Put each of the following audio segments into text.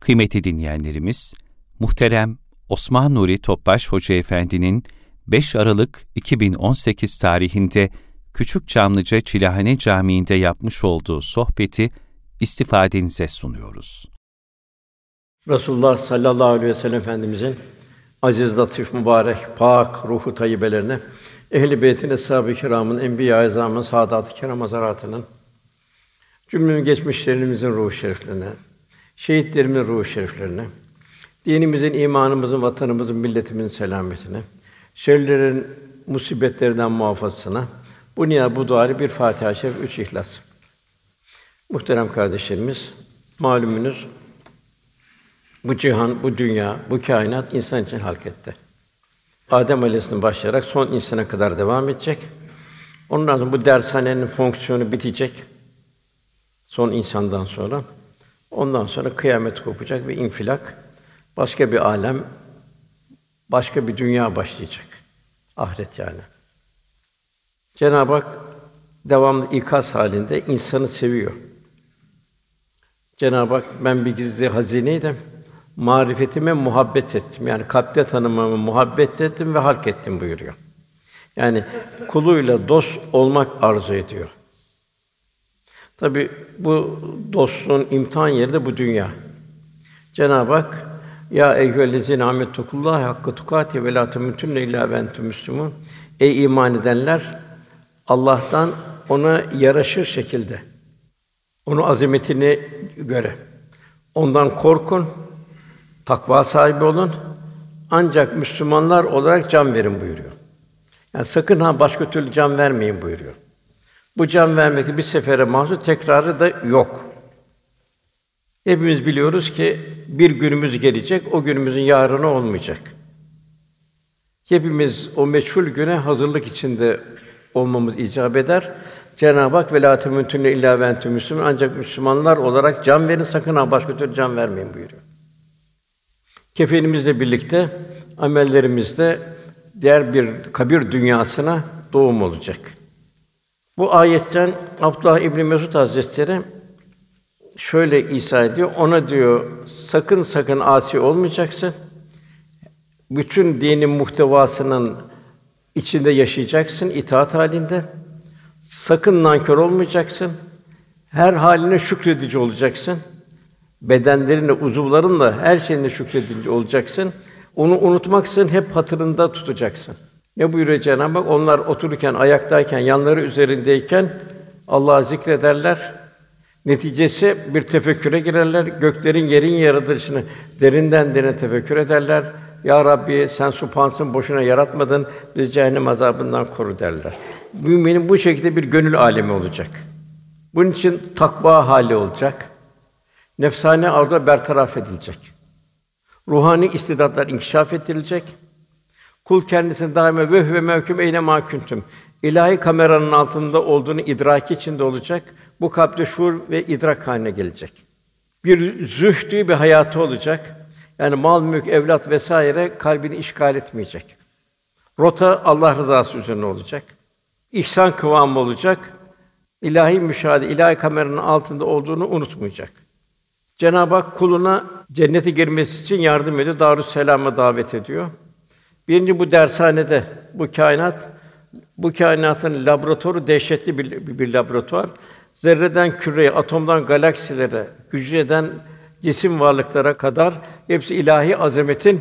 Kıymetli dinleyenlerimiz, muhterem Osman Nuri Topbaş Hoca Efendi'nin 5 Aralık 2018 tarihinde Küçük Çamlıca Çilahane Camii'nde yapmış olduğu sohbeti istifadenize sunuyoruz. Resulullah sallallahu aleyhi ve sellem Efendimizin aziz, latif, mübarek, pak ruhu tayyibelerine, ehl-i beytin, eshab-ı kiramın, enbiya-i azamın, saadat-ı kiram hazaratının, geçmişlerimizin ruhu şeriflerine, şehitlerimizin ruhu şeriflerine, dinimizin, imanımızın, vatanımızın, milletimizin selametine, şerlerin, musibetlerinden muhafazasına, bu niyaz, bu duayla bir Fatiha-i Şerif, üç İhlas. Muhterem kardeşlerimiz, malumunuz bu cihan, bu dünya, bu kainat insan için halk etti. Adem Aleyhisselam başlayarak son insana kadar devam edecek. Ondan sonra bu dershanenin fonksiyonu bitecek. Son insandan sonra. Ondan sonra kıyamet kopacak ve infilak başka bir alem, başka bir dünya başlayacak. Ahiret yani. Cenab-ı Hak devamlı ikaz halinde insanı seviyor. Cenab-ı Hak ben bir gizli hazineydim. Marifetime muhabbet ettim. Yani kalpte tanımamı muhabbet ettim ve halk ettim buyuruyor. Yani kuluyla dost olmak arzu ediyor. Tabi bu dostluğun imtihan yeri de bu dünya. Cenab-ı Hak ya eyyühellezîne âmettukullâhe hakkı tukâti ve lâ temûtunne illâ ve entüm müslümûn. Ey iman edenler Allah'tan ona yaraşır şekilde onun azametini göre ondan korkun, takva sahibi olun. Ancak Müslümanlar olarak can verin buyuruyor. Yani sakın ha başka türlü can vermeyin buyuruyor. Bu can vermekte bir sefere mahsus tekrarı da yok. Hepimiz biliyoruz ki bir günümüz gelecek, o günümüzün yarını olmayacak. Hepimiz o meçhul güne hazırlık içinde olmamız icap eder. Cenab-ı Hak ve la temuttunne illa ve entüm müslümun ancak Müslümanlar olarak can verin sakın ha başka türlü can vermeyin buyuruyor. Kefenimizle birlikte amellerimizde diğer bir kabir dünyasına doğum olacak. Bu ayetten Abdullah İbn Mesud Hazretleri şöyle izah ediyor. Ona diyor sakın sakın asi olmayacaksın. Bütün dinin muhtevasının içinde yaşayacaksın itaat halinde. Sakın nankör olmayacaksın. Her haline şükredici olacaksın. Bedenlerinle, uzuvlarınla her şeyine şükredici olacaksın. Onu unutmaksın, hep hatırında tutacaksın. Ne buyuruyor Cenab-ı Hak? Onlar otururken, ayaktayken, yanları üzerindeyken Allah'ı zikrederler. Neticesi bir tefekküre girerler. Göklerin, yerin yaratılışını derinden derine tefekkür ederler. Ya Rabbi sen supansın boşuna yaratmadın. Biz cehennem azabından koru derler. Müminin bu şekilde bir gönül alemi olacak. Bunun için takva hali olacak. Nefsane arzu bertaraf edilecek. Ruhani istidatlar inkişaf ettirilecek. Kul kendisini daima ve ve mevküm eyne mahkûntüm. İlahi kameranın altında olduğunu idraki içinde olacak. Bu kalpte şuur ve idrak haline gelecek. Bir zühdü bir hayatı olacak. Yani mal, mülk, evlat vesaire kalbini işgal etmeyecek. Rota Allah rızası üzerine olacak. İhsan kıvamı olacak. İlahi müşahede, ilahi kameranın altında olduğunu unutmayacak. Cenab-ı Hak kuluna cennete girmesi için yardım ediyor, Darüsselam'a davet ediyor. Birinci bu dershanede bu kainat bu kainatın laboratuvarı dehşetli bir, bir laboratuvar. Zerreden küreye, atomdan galaksilere, hücreden cisim varlıklara kadar hepsi ilahi azametin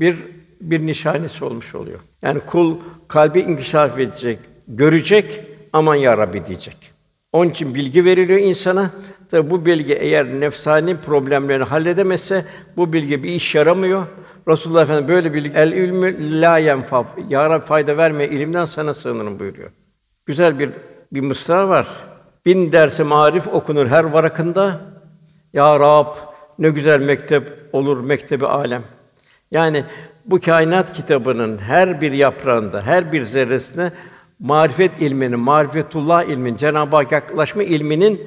bir bir nişanesi olmuş oluyor. Yani kul kalbi inkişaf edecek, görecek, aman ya Rabbi diyecek. Onun için bilgi veriliyor insana. Tabi bu bilgi eğer nefsani problemlerini halledemezse bu bilgi bir iş yaramıyor. Resulullah Efendimiz böyle bilgi el ilmü la yenfa. Ya Rabbi fayda verme ilimden sana sığınırım buyuruyor. Güzel bir bir mısra var. Bin dersi marif okunur her varakında. Ya Rab ne güzel mektep olur mektebi alem. Yani bu kainat kitabının her bir yaprağında, her bir zerresinde marifet ilminin, marifetullah ilmin, Cenab-ı Hak yaklaşma ilminin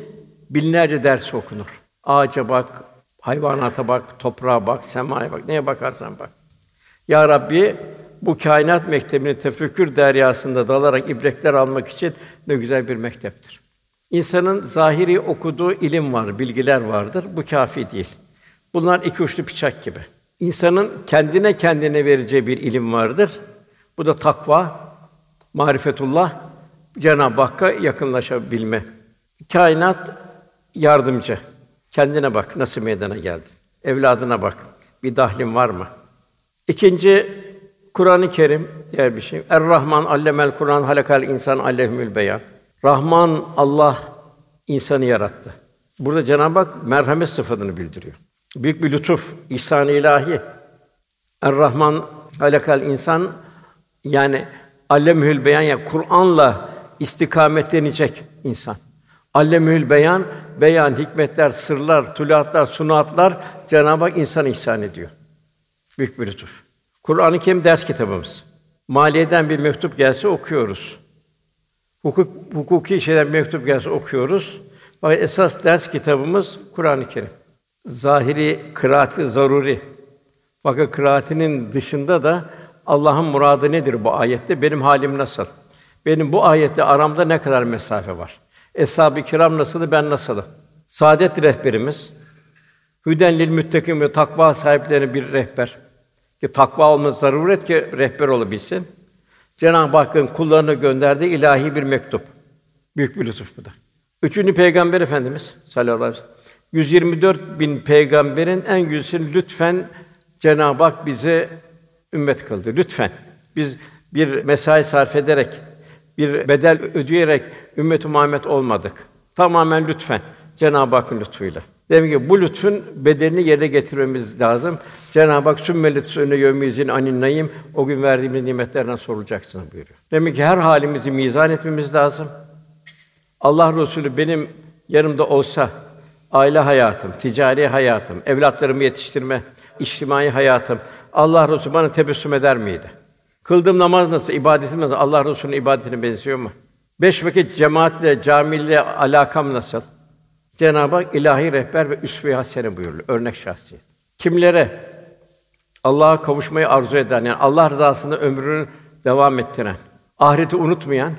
binlerce ders okunur. Ağaca bak, hayvanata bak, toprağa bak, semaya bak, neye bakarsan bak. Ya Rabbi bu kainat mektebinin tefekkür deryasında dalarak ibretler almak için ne güzel bir mekteptir. İnsanın zahiri okuduğu ilim var, bilgiler vardır. Bu kafi değil. Bunlar iki uçlu bıçak gibi. İnsanın kendine kendine vereceği bir ilim vardır. Bu da takva, marifetullah, Cenab-ı Hakk'a yakınlaşabilme. Kainat yardımcı. Kendine bak nasıl meydana geldin. Evladına bak. Bir dahlin var mı? İkinci Kur'an-ı Kerim diğer bir şey. Er-Rahman allemel Kur'an halakal insan allehmül beyan. Rahman Allah insanı yarattı. Burada Cenab-ı Hak merhamet sıfatını bildiriyor. Büyük bir lütuf, ihsan ilahi. Er-Rahman halakal insan yani allemül beyan ya Kur'an'la istikametlenecek insan. Allemül beyan, beyan, hikmetler, sırlar, tuluatlar, sunatlar Cenab-ı Hak insan ihsan ediyor. Büyük bir lütuf. Kur'an-ı Kerim ders kitabımız. Maliyeden bir mektup gelse okuyoruz. Hukuk, hukuki şeyler mektup gelse okuyoruz. Fakat esas ders kitabımız Kur'an-ı Kerim. Zahiri kıraati zaruri. Fakat kıraatinin dışında da Allah'ın muradı nedir bu ayette? Benim halim nasıl? Benim bu ayette aramda ne kadar mesafe var? Eshab-ı kiram nasıldı, ben nasılım? Saadet rehberimiz, Hüden lil müttakim ve takva sahiplerine bir rehber. Ki takva olması zaruret ki rehber olabilsin. Cenab-ı Hakk'ın kullarına gönderdiği ilahi bir mektup. Büyük bir lütuf bu da. Üçüncü peygamber efendimiz sallallahu aleyhi ve sellem. 124 bin peygamberin en güzelsini lütfen Cenab-ı Hak bize ümmet kıldı. Lütfen. Biz bir mesai sarf ederek, bir bedel ödeyerek ümmet Muhammed olmadık. Tamamen lütfen Cenab-ı Hakk'ın lütfuyla. Demek ki bu lütfun bedelini yerine getirmemiz lazım. Cenab-ı Hak sümmelet sünne yevmizin anin nayim o gün verdiğimiz nimetlerden sorulacaksınız buyuruyor. Demek ki her halimizi mizan etmemiz lazım. Allah Resulü benim yanımda olsa aile hayatım, ticari hayatım, evlatlarımı yetiştirme, içtimai hayatım Allah Resulü bana tebessüm eder miydi? Kıldığım namaz nasıl, ibadetim nasıl? Allah Resulü'nün ibadetine benziyor mu? Beş vakit cemaatle, camiyle alakam nasıl? Cenab-ı Hak ilahi rehber ve üsve-i hasene buyuruyor. Örnek şahsiyet. Kimlere Allah'a kavuşmayı arzu eden, yani Allah rızasında ömrünü devam ettiren, ahireti unutmayan,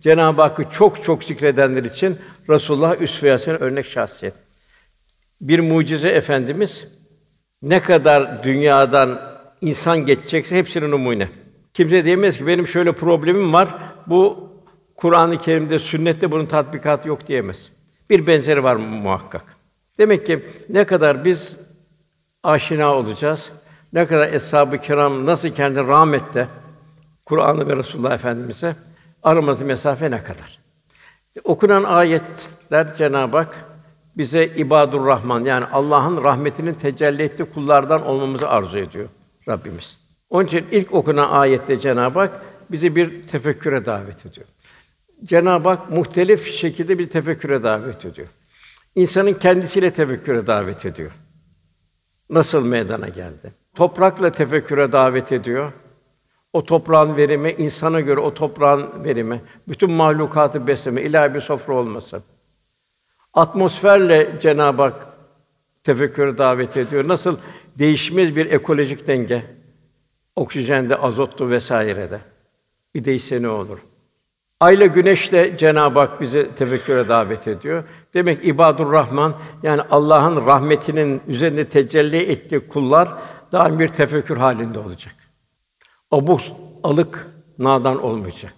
Cenab-ı Hakk'ı çok çok zikredenler için Resulullah üsve-i hasene örnek şahsiyet. Bir mucize efendimiz ne kadar dünyadan insan geçecekse hepsinin numune. Kimse diyemez ki benim şöyle problemim var. Bu Kur'an-ı Kerim'de, sünnette bunun tatbikatı yok diyemez. Bir benzeri var muhakkak. Demek ki ne kadar biz aşina olacağız, ne kadar eshab-ı kiram nasıl kendi rahmette Kur'an'ı ve Resulullah Efendimize aramızda mesafe ne kadar? Okunan ayetler Cenab-ı Hak bize ibadur Rahman yani Allah'ın rahmetinin tecelli ettiği kullardan olmamızı arzu ediyor Rabbimiz. Onun için ilk okunan ayette Cenab-ı Hak bizi bir tefekküre davet ediyor. Cenab-ı Hak muhtelif şekilde bir tefekküre davet ediyor. İnsanın kendisiyle tefekküre davet ediyor. Nasıl meydana geldi? Toprakla tefekküre davet ediyor. O toprağın verimi, insana göre o toprağın verimi, bütün mahlukatı besleme, ilahi bir sofra olması. Atmosferle Cenab-ı Hak tefekküre davet ediyor. Nasıl değişmez bir ekolojik denge, oksijende, azottu vesairede. Bir değişse ne olur? Ayla güneşle Cenab-ı Hak bizi tefekküre davet ediyor. Demek ibadur Rahman yani Allah'ın rahmetinin üzerinde tecelli ettiği kullar daim bir tefekkür halinde olacak. Abuk, alık, nadan olmayacak.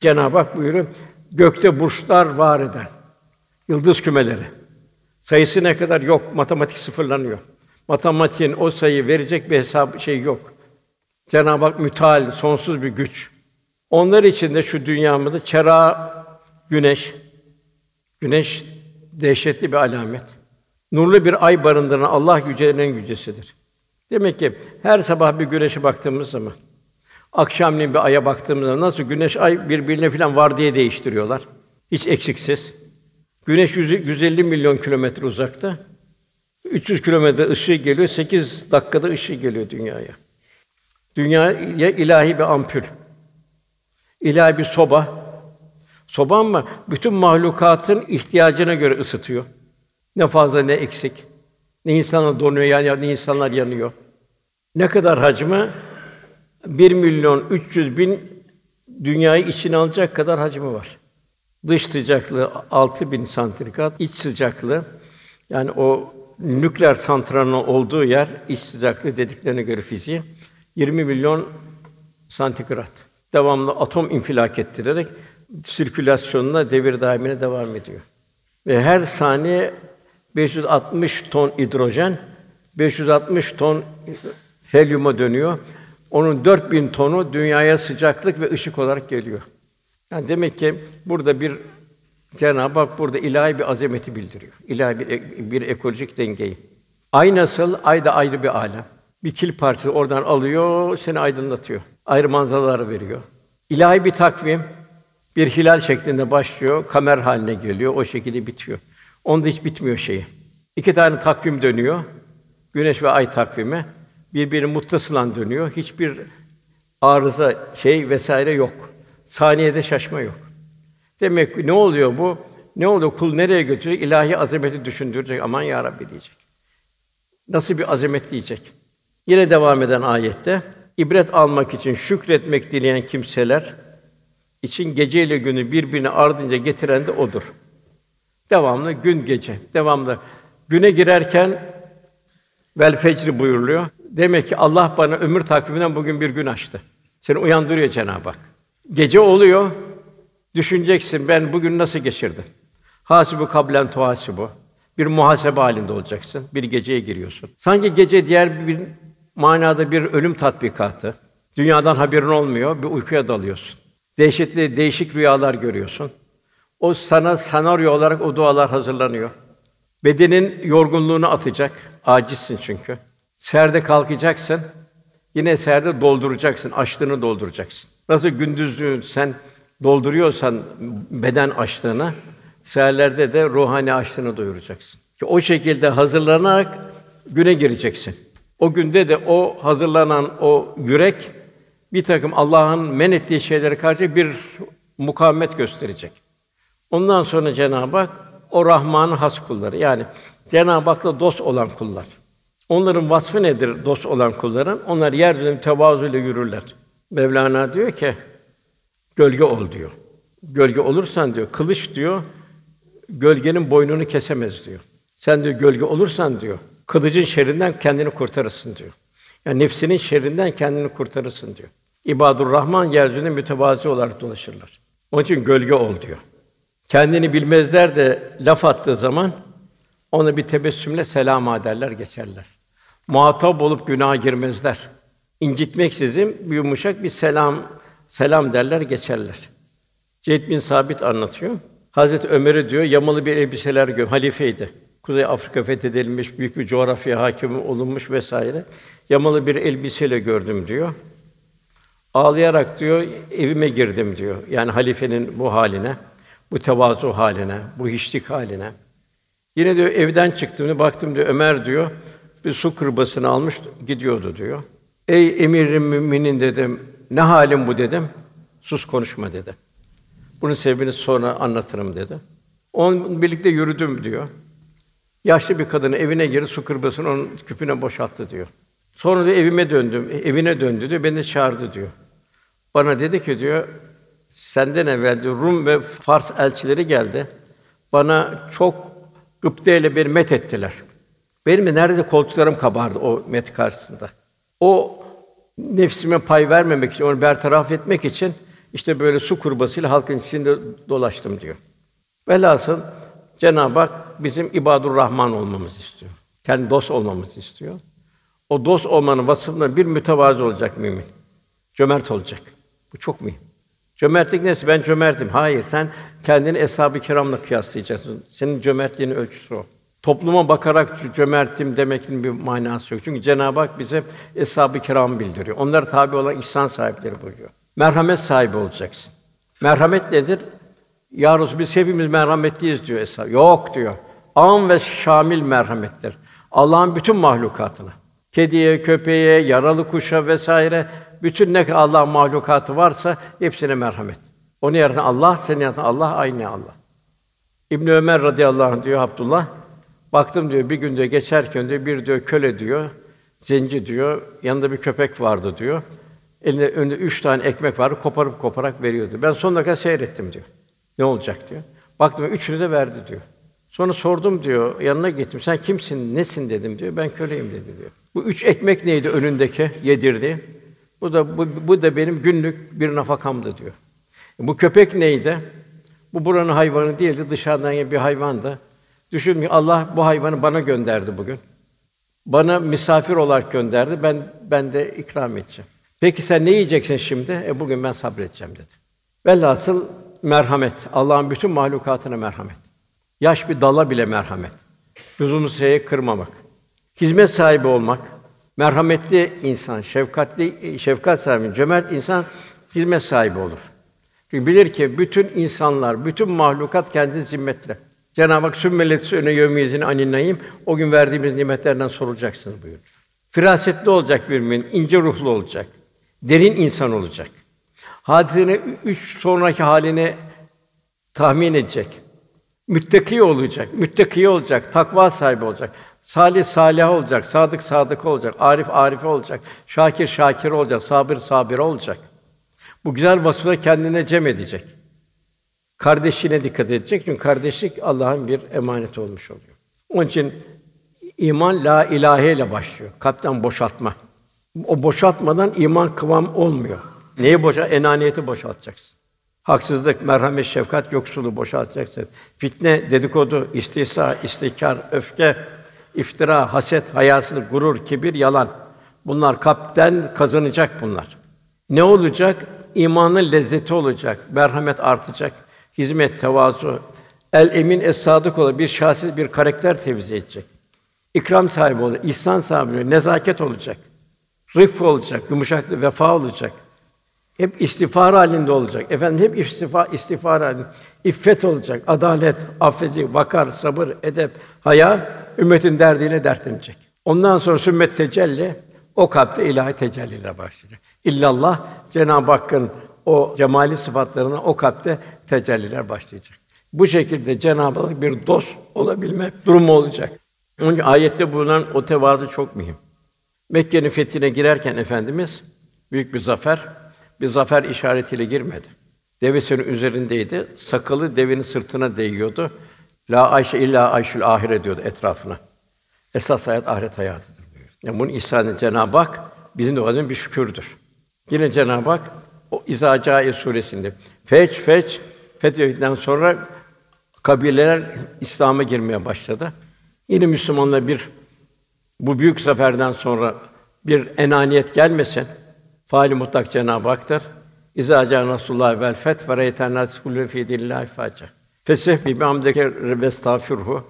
Cenab-ı Hak buyuruyor, gökte burçlar var eden, yıldız kümeleri. Sayısı ne kadar yok, matematik sıfırlanıyor. Matematiğin o sayıyı verecek bir hesap şey yok. Cenab-ı Hak müteal, sonsuz bir güç. Onlar için de şu dünyamızda çera güneş. Güneş dehşetli bir alamet. Nurlu bir ay barındıran Allah yücelerin en yücesidir. Demek ki her sabah bir güneşe baktığımız zaman, akşamleyin bir aya baktığımız zaman nasıl güneş ay birbirine filan var diye değiştiriyorlar. Hiç eksiksiz. Güneş 150 milyon kilometre uzakta. 300 kilometre ışığı geliyor, 8 dakikada ışığı geliyor dünyaya. Dünya ilahi bir ampul. İlahi bir soba. Soba ama bütün mahlukatın ihtiyacına göre ısıtıyor. Ne fazla ne eksik. Ne insanlar donuyor yani ne insanlar yanıyor. Ne kadar hacmi? 1 milyon 300 bin dünyayı içine alacak kadar hacmi var. Dış sıcaklığı 6000 santigrat, iç sıcaklığı yani o nükleer santralının olduğu yer iç sıcaklığı dediklerine göre fiziği 20 milyon santigrat. Devamlı atom infilak ettirerek sirkülasyonuna, devir daimine devam ediyor. Ve her saniye 560 ton hidrojen, 560 ton helyuma dönüyor. Onun 4000 tonu dünyaya sıcaklık ve ışık olarak geliyor. Yani demek ki burada bir Cenab-ı Hak burada ilahi bir azameti bildiriyor. İlahi bir, bir ekolojik dengeyi. Ay nasıl? Ay da ayrı bir alem. Bir kil parçası oradan alıyor, seni aydınlatıyor. Ayrı manzaralar veriyor. İlahi bir takvim bir hilal şeklinde başlıyor, kamer haline geliyor, o şekilde bitiyor. Onda hiç bitmiyor şeyi. İki tane takvim dönüyor. Güneş ve ay takvimi birbiri muttasılan dönüyor. Hiçbir arıza şey vesaire yok. Saniyede şaşma yok. Demek ki ne oluyor bu? Ne oluyor? Kul nereye götürecek? İlahi azameti düşündürecek. Aman ya Rabbi diyecek. Nasıl bir azamet diyecek. Yine devam eden ayette ibret almak için şükretmek dileyen kimseler için gece ile günü birbirine ardınca getiren de odur. Devamlı gün gece, devamlı güne girerken vel fecri buyuruluyor. Demek ki Allah bana ömür takviminden bugün bir gün açtı. Seni uyandırıyor Cenab-ı Hak. Gece oluyor, düşüneceksin ben bugün nasıl geçirdim. Hasibu kablen tuhasibu. Bir muhasebe halinde olacaksın. Bir geceye giriyorsun. Sanki gece diğer bir manada bir ölüm tatbikatı. Dünyadan haberin olmuyor, bir uykuya dalıyorsun. Dehşetli, değişik rüyalar görüyorsun. O sana senaryo olarak o dualar hazırlanıyor. Bedenin yorgunluğunu atacak, acizsin çünkü. Serde kalkacaksın, yine serde dolduracaksın, açlığını dolduracaksın. Nasıl gündüzlüğü sen dolduruyorsan beden açlığını, seherlerde de ruhani açlığını doyuracaksın. Ki o şekilde hazırlanarak güne gireceksin. O günde de o hazırlanan o yürek bir takım Allah'ın men ettiği şeylere karşı bir mukavemet gösterecek. Ondan sonra Cenab-ı Hak o Rahman'ın has kulları. Yani Cenab-ı Hak'la dost olan kullar. Onların vasfı nedir dost olan kulların? Onlar yeryüzünde tevazu ile yürürler. Mevlana diyor ki gölge ol diyor. Gölge olursan diyor kılıç diyor gölgenin boynunu kesemez diyor. Sen diyor gölge olursan diyor kılıcın şerrinden kendini kurtarırsın diyor. Yani nefsinin şerrinden kendini kurtarırsın diyor. İbadur Rahman yeryüzünde mütevazi olarak dolaşırlar. Onun için gölge ol diyor. Kendini bilmezler de laf attığı zaman onu bir tebessümle selam ederler, geçerler. Muhatap olup günaha girmezler. İncitmeksizin bir yumuşak bir selam selam derler, geçerler. Zeyd bin Sabit anlatıyor. Hazreti Ömer'e diyor, yamalı bir elbiseler gö halifeydi. Kuzey Afrika fethedilmiş, büyük bir coğrafya hakim olunmuş vesaire. Yamalı bir elbiseyle gördüm diyor. Ağlayarak diyor, evime girdim diyor. Yani halifenin bu haline, bu tevazu haline, bu hiçlik haline. Yine diyor evden çıktım, baktım diyor Ömer diyor bir su kırbasını almış gidiyordu diyor. Ey emirim müminin dedim. Ne halim bu dedim. Sus konuşma dedi. Bunun sebebini sonra anlatırım dedi. Onun birlikte yürüdüm diyor. Yaşlı bir kadını evine girip su kırbasını onun küpüne boşalttı diyor. Sonra da evime döndüm. Evine döndü diyor. Beni çağırdı diyor. Bana dedi ki diyor senden evvel diyor, Rum ve Fars elçileri geldi. Bana çok gıpteyle bir met ettiler. Benim de nerede koltuklarım kabardı o met karşısında. O nefsime pay vermemek için, onu bertaraf etmek için işte böyle su kurbasıyla halkın içinde dolaştım diyor. Velhasıl Cenab-ı Hak bizim ibadur Rahman olmamızı istiyor. Kendi dost olmamızı istiyor. O dost olmanın vasfında bir mütevazı olacak mümin. Cömert olacak. Bu çok mühim. Cömertlik nesi? Ben cömertim. Hayır, sen kendini eshab-ı kiramla kıyaslayacaksın. Senin cömertliğinin ölçüsü o. Topluma bakarak cömertim demekin bir manası yok. Çünkü Cenab-ı Hak bize eshab-ı kiram bildiriyor. Onlara tabi olan ihsan sahipleri buyuruyor. Merhamet sahibi olacaksın. Merhamet nedir? Ya Resulallah, biz hepimiz merhametliyiz diyor eshab. Yok diyor. Am ve şamil merhamettir. Allah'ın bütün mahlukatına. Kediye, köpeğe, yaralı kuşa vesaire bütün ne Allah mahlukatı varsa hepsine merhamet. Onu yaratan Allah, seni yaratan Allah aynı Allah. İbn Ömer radıyallahu anh diyor Abdullah. Baktım diyor bir günde geçerken diyor bir diyor köle diyor, zenci diyor, yanında bir köpek vardı diyor. Elinde önünde üç tane ekmek vardı, koparıp koparak veriyordu. Ben sonuna kadar seyrettim diyor. Ne olacak diyor. Baktım üçünü de verdi diyor. Sonra sordum diyor, yanına gittim. Sen kimsin, nesin dedim diyor. Ben köleyim dedi diyor. Bu üç ekmek neydi önündeki yedirdi. Bu da bu, bu da benim günlük bir nafakamdı diyor. Bu köpek neydi? Bu buranın hayvanı değildi, dışarıdan bir hayvandı. Düşün ki Allah bu hayvanı bana gönderdi bugün. Bana misafir olarak gönderdi. Ben ben de ikram edeceğim. Peki sen ne yiyeceksin şimdi? E bugün ben sabredeceğim dedi. Velhasıl merhamet. Allah'ın bütün mahlukatına merhamet. Yaş bir dala bile merhamet. Lüzumlu şeye kırmamak. Hizmet sahibi olmak. Merhametli insan, şefkatli, şefkat sahibi, cömert insan hizmet sahibi olur. Çünkü bilir ki bütün insanlar, bütün mahlukat kendi zimmetle. Cenab-ı Hak sümmelet öne yevmiyezin aninayım. O gün verdiğimiz nimetlerden sorulacaksınız buyuruyor. Firasetli olacak bir mümin, ince ruhlu olacak. Derin insan olacak. Hadisenin üç sonraki halini tahmin edecek. Müttaki olacak, müttaki olacak, takva sahibi olacak. Salih salih olacak, sadık sadık olacak, arif arif olacak, şakir şakir olacak, sabır sabir olacak. Bu güzel vasıfları kendine cem edecek. Kardeşine dikkat edecek çünkü kardeşlik Allah'ın bir emaneti olmuş oluyor. Onun için iman la ilahe ile başlıyor. Kalpten boşaltma. O boşaltmadan iman kıvam olmuyor. Neyi boşa? Enaniyeti boşaltacaksın. Haksızlık, merhamet, şefkat, yoksulu boşaltacaksın. Fitne, dedikodu, istihza, istikar, öfke, iftira, haset, hayasızlık, gurur, kibir, yalan. Bunlar kalpten kazanacak bunlar. Ne olacak? İmanın lezzeti olacak, merhamet artacak, hizmet, tevazu, el emin es sadık olan bir şahsiyet, bir karakter tevzi edecek. İkram sahibi olacak, ihsan sahibi olacak, nezaket olacak. Rıf olacak, yumuşaklık, vefa olacak. Hep istiğfar halinde olacak. Efendim hep istifa istiğfar halinde. İffet olacak, adalet, affedici, vakar, sabır, edep, haya ümmetin derdiyle dertlenecek. Ondan sonra sümmet tecelli o kalpte ilahi tecelliyle başlayacak. İllallah Cenab-ı Hakk'ın o cemali sıfatlarına o kalpte tecelliler başlayacak. Bu şekilde Cenab-ı Hak bir dost olabilme durumu olacak. Onun için ayette bulunan o tevazu çok mühim. Mekke'nin fethine girerken efendimiz büyük bir zafer, bir zafer işaretiyle girmedi. Devesinin üzerindeydi. Sakalı devenin sırtına değiyordu. La Ayşe illa Ayşül ahire diyordu etrafına. Esas hayat ahiret hayatıdır buyuruyor. Yani bunun ihsanı Cenab-ı Hak bizim bizim bir şükürdür. Yine Cenab-ı Hak o İzacae suresinde feç feç fethinden sonra kabileler İslam'a girmeye başladı. Yine Müslümanlar bir bu büyük zaferden sonra bir enaniyet gelmesin. Faali mutlak Cenab-ı Hak'tır. İzâ câ Nasrullah vel feth ve reyten nâs kullû fî dinillahi fâca. Fesih bi hamdeke ve.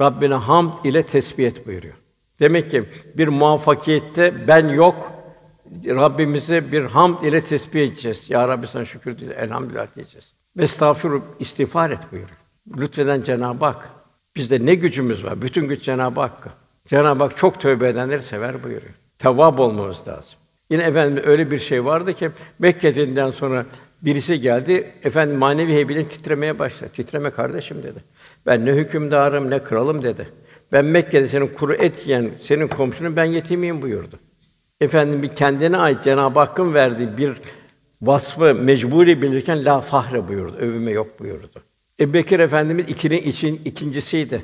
Rabbine hamd ile tesbih buyuruyor. Demek ki bir muvaffakiyette ben yok. Rabbimize bir hamd ile tesbih edeceğiz. Ya Rabbi sana şükür diyeceğiz. Elhamdülillah diyeceğiz. Ve estağfirullah istiğfar et buyuruyor. Lütfeden Cenab-ı Hak. Bizde ne gücümüz var? Bütün güç Cenab-ı Hakk'a. Cenab-ı Hak çok tövbe edenleri sever buyuruyor. Tevvab olmamız lazım. Yine efendim öyle bir şey vardı ki Mekke'den sonra birisi geldi. Efendim manevi heybelin titremeye başladı. Titreme kardeşim dedi. Ben ne hükümdarım ne kralım dedi. Ben Mekke'de senin kuru et yiyen senin komşunun ben yetimiyim buyurdu. Efendim bir kendine ait Cenab-ı Hakk'ın verdiği bir vasfı mecburi bilirken la fahre buyurdu. Övüme yok buyurdu. Ebu Bekir Efendimiz ikinin için ikincisiydi.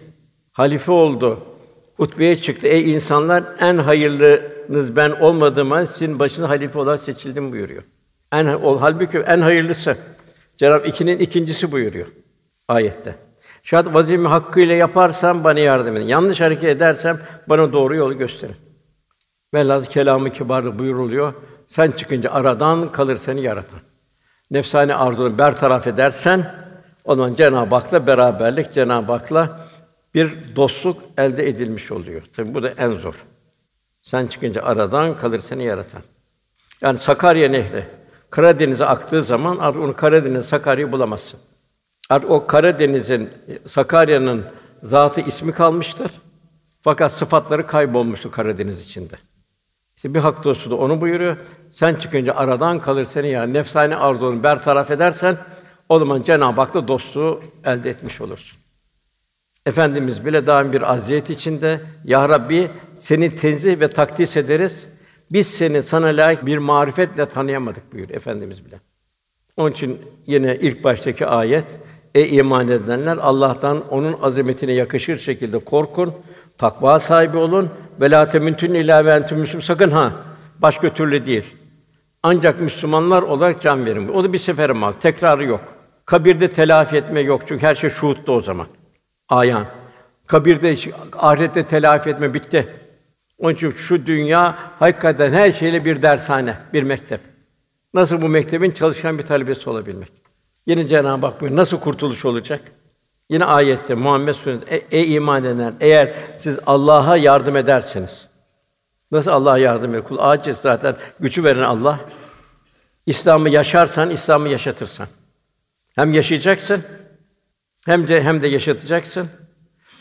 Halife oldu. Hutbeye çıktı. Ey insanlar en hayırlınız ben olmadığım halde sizin başına halife olarak seçildim buyuruyor. En ol halbuki en hayırlısı. Cenab-ı ikinin ikincisi buyuruyor ayette. Şayet vazifemi hakkıyla yaparsam bana yardım edin. Yanlış hareket edersem bana doğru yolu gösterin. Velhâsıl kelamı kibarı buyuruluyor. Sen çıkınca aradan kalır seni yaratan. Nefsani arzunu bertaraf edersen o zaman Cenab-ı Hak'la beraberlik, Cenab-ı Hak'la bir dostluk elde edilmiş oluyor. Tabii bu da en zor. Sen çıkınca aradan kalır seni yaratan. Yani Sakarya Nehri Karadeniz'e aktığı zaman artık onu Karadeniz Sakarya'yı bulamazsın. Artık o Karadeniz'in Sakarya'nın zatı ismi kalmıştır. Fakat sıfatları kaybolmuştu Karadeniz içinde. İşte bir hak dostu da onu buyuruyor. Sen çıkınca aradan kalır seni ya nefsani arzunu bertaraf edersen o zaman Cenab-ı Hak'la dostluğu elde etmiş olursun. Efendimiz bile daim bir aziyet içinde ya Rabbi seni tenzih ve takdis ederiz. Biz seni sana layık bir marifetle tanıyamadık buyur efendimiz bile. Onun için yine ilk baştaki ayet Ey iman edenler Allah'tan onun azametine yakışır şekilde korkun, takva sahibi olun ve la entum müslim. Sakın ha başka türlü değil. Ancak Müslümanlar olarak can verin. O da bir sefere mal, tekrarı yok. Kabirde telafi etme yok çünkü her şey şuhutta o zaman. Ayan. Kabirde, ahirette telafi etme bitti. Onun için şu dünya hakikaten her şeyle bir dershane, bir mektep. Nasıl bu mektebin çalışkan bir talebesi olabilmek? Yine Cenab-ı Hak buyuruyor, nasıl kurtuluş olacak? Yine ayette Muhammed Suresi e, ey iman edenler eğer siz Allah'a yardım ederseniz nasıl Allah'a yardım eder? Kul aciz zaten gücü veren Allah. İslam'ı yaşarsan İslam'ı yaşatırsan. Hem yaşayacaksın hem de hem de yaşatacaksın.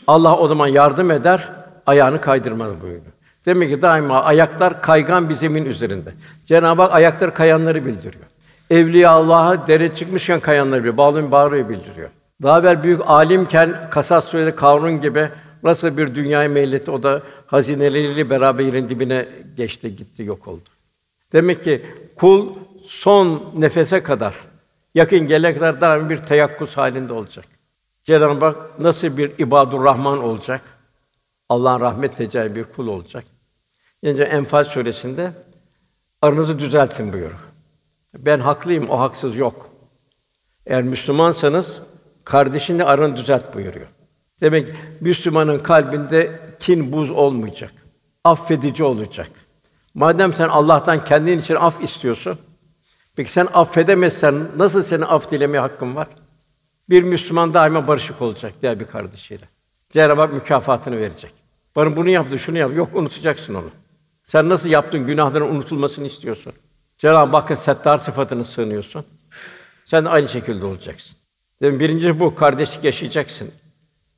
Allah o zaman yardım eder, ayağını kaydırmaz buyuruyor. Demek ki daima ayaklar kaygan bir zemin üzerinde. Cenab-ı Hak ayakları kayanları bildiriyor. Evliya Allah'a dere çıkmışken kayanları bildiriyor. Bağlı bağırıyor bildiriyor. Daha evvel büyük alimken Kasas Suresi Kavrun gibi nasıl bir dünyayı meyletti o da hazineleriyle beraber yerin dibine geçti, gitti, yok oldu. Demek ki kul son nefese kadar yakın gelene kadar daim bir teyakkuz halinde olacak. Cenab-ı Hak nasıl bir ibadur Rahman olacak? Allah'ın rahmet tecelli bir kul olacak. Yine Enfal suresinde aranızı düzeltin buyuruyor. Ben haklıyım, o haksız yok. Eğer Müslümansanız kardeşinle aranı düzelt buyuruyor. Demek Müslümanın kalbinde kin, buz olmayacak. Affedici olacak. Madem sen Allah'tan kendin için af istiyorsun, peki sen affedemezsen nasıl senin af dilemeye hakkın var? Bir Müslüman daima barışık olacak diğer bir kardeşiyle. Cenab-ı Hak mükafatını verecek. Bana bunu yaptı, şunu yap. Yok unutacaksın onu. Sen nasıl yaptın günahların unutulmasını istiyorsun? Cenab-ı Hakk'ın settar sıfatını sığınıyorsun. Sen de aynı şekilde olacaksın. Demin birinci bu kardeşlik yaşayacaksın.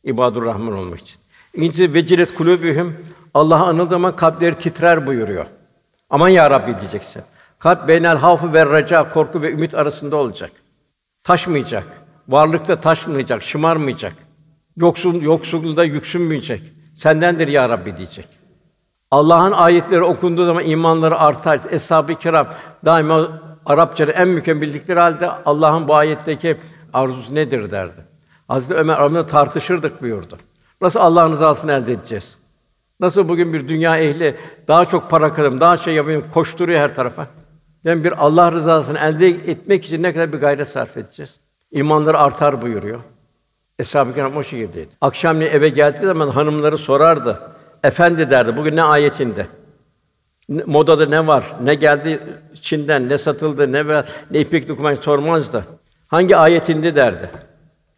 İbadur Rahman olmak için. İkincisi vecilet kulubühüm Allah'ı anıldığı zaman kalpleri titrer buyuruyor. Aman ya Rabbi diyeceksin. Kalp beynel havfu ve reca korku ve ümit arasında olacak. Taşmayacak. Varlıkta taşmayacak, şımarmayacak. Yoksul yoksulluğunda yüksünmeyecek. Sendendir ya Rabbi diyecek. Allah'ın ayetleri okunduğu zaman imanları artar. Eshab-ı kiram daima Arapçayı en mükemmel halde Allah'ın bu ayetteki arzusu nedir derdi. Hazreti Ömer aramızda tartışırdık buyurdu. Nasıl Allah'ın rızasını elde edeceğiz? Nasıl bugün bir dünya ehli daha çok para kazanım, daha şey yapayım, koşturuyor her tarafa. Yani bir Allah rızasını elde etmek için ne kadar bir gayret sarf edeceğiz? İmanları artar buyuruyor. Eshab-ı Kiram o şekildeydi. Akşamleyin eve geldiği zaman hanımları sorardı. Efendi derdi, bugün ne ayetinde? Modada ne var? Ne geldi Çin'den, ne satıldı, ne ver, ne ipek doküman sormazdı. Hangi ayetinde derdi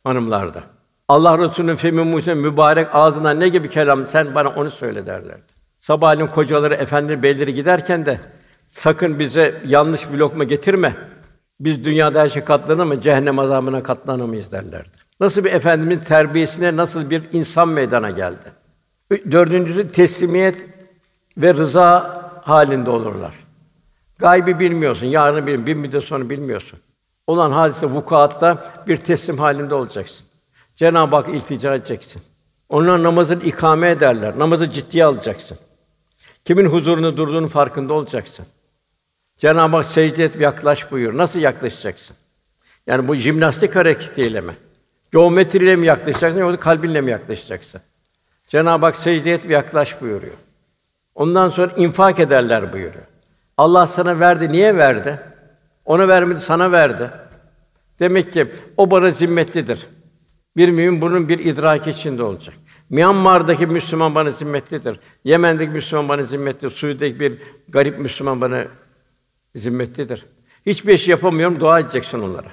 hanımlarda. Allah Resulü'nün femi Musa mübarek ağzından ne gibi kelam sen bana onu söyle derlerdi. Sabahleyin kocaları, efendi beyleri giderken de sakın bize yanlış bir lokma getirme. Biz dünyada her şey katlanamayız, cehennem azabına katlanamayız derlerdi. Nasıl bir efendimin terbiyesine nasıl bir insan meydana geldi. Dördüncüsü teslimiyet ve rıza halinde olurlar. Gaybi bilmiyorsun, yarını bir, bir müddet sonra bilmiyorsun. Olan hadise vukuatta bir teslim halinde olacaksın. Cenab-ı Hak iltica edeceksin. Onlar namazın ikame ederler. Namazı ciddiye alacaksın. Kimin huzurunda durduğunun farkında olacaksın. Cenab-ı Hak secde et yaklaş buyuruyor. Nasıl yaklaşacaksın? Yani bu jimnastik hareketiyle mi? Geometriyle mi yaklaşacaksın yoksa kalbinle mi yaklaşacaksın? Cenab-ı Hak secde et yaklaş buyuruyor. Ondan sonra infak ederler buyuruyor. Allah sana verdi, niye verdi? Ona vermedi, sana verdi. Demek ki o bana zimmetlidir. Bir mümin bunun bir idrak içinde olacak. Myanmar'daki Müslüman bana zimmetlidir. Yemen'deki Müslüman bana zimmetlidir. Suud'daki bir garip Müslüman bana zimmetlidir. Hiçbir şey yapamıyorum, dua edeceksin onlara.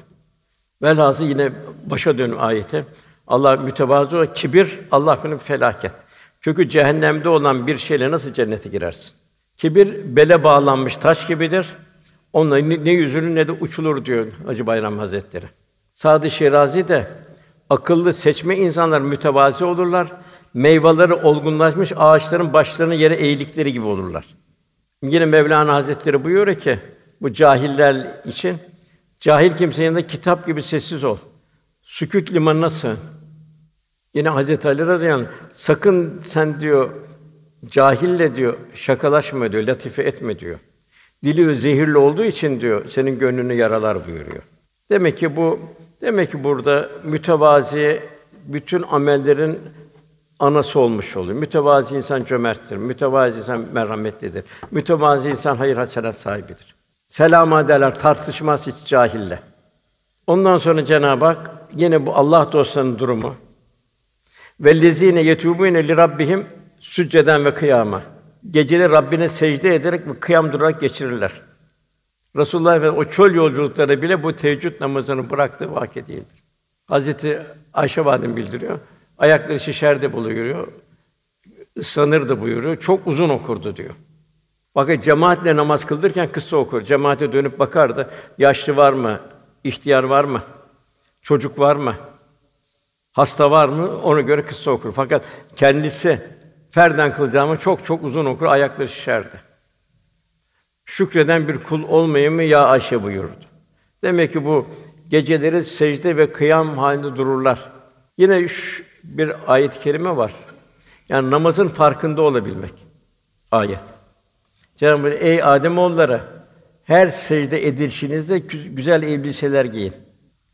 Velhâsıl yine başa dönüm ayete. Allah mütevazı kibir Allah günü felaket. Kökü cehennemde olan bir şeyle nasıl cennete girersin? Kibir bele bağlanmış taş gibidir. Onunla ne yüzülür ne de uçulur diyor Hacı Bayram Hazretleri. Sadı Şirazi de akıllı seçme insanlar mütevazi olurlar. Meyveleri olgunlaşmış ağaçların başlarını yere eğilikleri gibi olurlar. Yine Mevlana Hazretleri buyuruyor ki bu cahiller için cahil kimsenin yanında kitap gibi sessiz ol. Sükût limanına sığın. Yine Hazreti Ali radıyallahu anh, sakın sen diyor cahille diyor şakalaşma diyor, latife etme diyor. Dili zehirli olduğu için diyor senin gönlünü yaralar buyuruyor. Demek ki bu demek ki burada mütevazi bütün amellerin anası olmuş oluyor. Mütevazi insan cömerttir. Mütevazi insan merhametlidir. Mütevazi insan hayır hasenat sahibidir. Selam ederler, tartışmaz hiç cahille. Ondan sonra Cenab-ı Hak yine bu Allah dostlarının durumu. Vellezine yetubune li rabbihim sücceden ve kıyama. Geceleri Rabbine secde ederek ve kıyam durarak geçirirler. Resulullah Efendimiz o çöl yolculukları bile bu teheccüd namazını bıraktığı vakit değildir. Hazreti Ayşe validem bildiriyor. Ayakları şişerdi buluyor. Islanırdı buyuruyor. Çok uzun okurdu diyor. Bakın cemaatle namaz kıldırırken kısa okur. Cemaate dönüp bakardı. Yaşlı var mı? İhtiyar var mı? Çocuk var mı? Hasta var mı? Ona göre kısa okur. Fakat kendisi ferden kılacağımı çok çok uzun okur. Ayakları şişerdi. Şükreden bir kul olmayayım mı ya Ayşe buyurdu. Demek ki bu geceleri secde ve kıyam halinde dururlar. Yine şu bir ayet-i kerime var. Yani namazın farkında olabilmek. Ayet. Cenab-ı Hak ey Adem oğulları her secde edilişinizde güzel elbiseler giyin.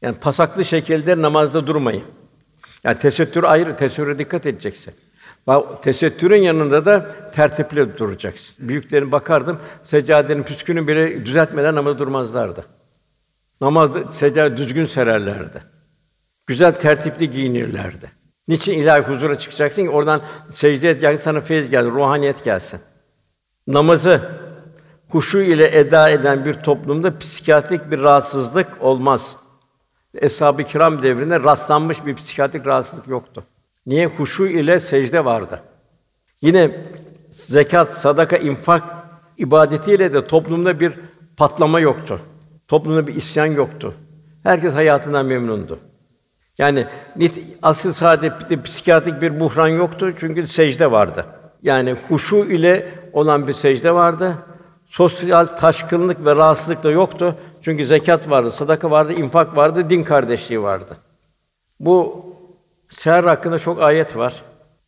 Yani pasaklı şekilde namazda durmayın. Yani tesettür ayrı, tesettüre dikkat edeceksin. Bak tesettürün yanında da tertipli duracaksın. Büyüklerin bakardım, seccadenin püskünü bile düzeltmeden namaz durmazlardı. Namazda seccade düzgün sererlerdi. Güzel tertipli giyinirlerdi. Niçin ilahi huzura çıkacaksın ki oradan secde et gelsin sana feyiz gelsin, ruhaniyet gelsin. Namazı huşu ile eda eden bir toplumda psikiyatrik bir rahatsızlık olmaz. Eshab-ı Kiram devrinde rastlanmış bir psikiyatrik rahatsızlık yoktu. Niye? Huşu ile secde vardı. Yine zekat, sadaka, infak ibadetiyle de toplumda bir patlama yoktu. Toplumda bir isyan yoktu. Herkes hayatından memnundu. Yani asıl saadette psikiyatrik bir buhran yoktu çünkü secde vardı. Yani huşu ile olan bir secde vardı. Sosyal taşkınlık ve rahatsızlık da yoktu. Çünkü zekat vardı, sadaka vardı, infak vardı, din kardeşliği vardı. Bu seher hakkında çok ayet var.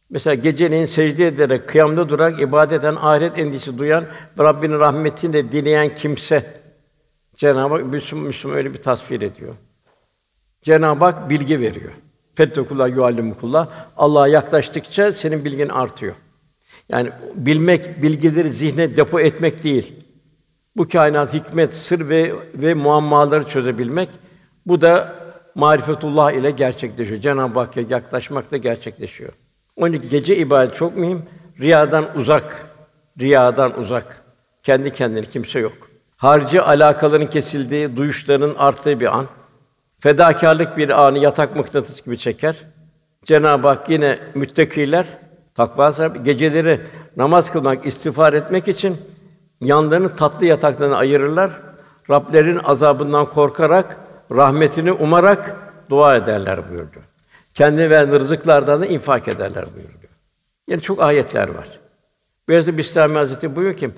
Mesela geceleyin secde ederek, kıyamda durarak ibadet ahiret endişesi duyan ve Rabbinin rahmetini de dileyen kimse Cenab-ı Hak Müslüman, Müslüman öyle bir tasvir ediyor. Cenab-ı Hak bilgi veriyor. Fettekullah yuallimukullah. Allah'a yaklaştıkça senin bilgin artıyor. Yani bilmek, bilgileri zihne depo etmek değil. Bu kainat hikmet, sır ve ve muammaları çözebilmek. Bu da marifetullah ile gerçekleşiyor. Cenab-ı Hakk'a yaklaşmak da gerçekleşiyor. Onun için gece ibadet çok mühim. Riyadan uzak, riyadan uzak. Kendi kendine kimse yok. Harcı alakaların kesildiği, duyuşların arttığı bir an. Fedakarlık bir anı yatak mıknatıs gibi çeker. Cenab-ı Hak yine müttakiler takva sahibi geceleri namaz kılmak, istiğfar etmek için yanlarını tatlı yataklarına ayırırlar. Rablerin azabından korkarak, rahmetini umarak dua ederler buyurdu. Kendi ve rızıklardan da infak ederler buyurdu. Yani çok ayetler var. Beyazıt Bistami Hazretleri buyuruyor ki,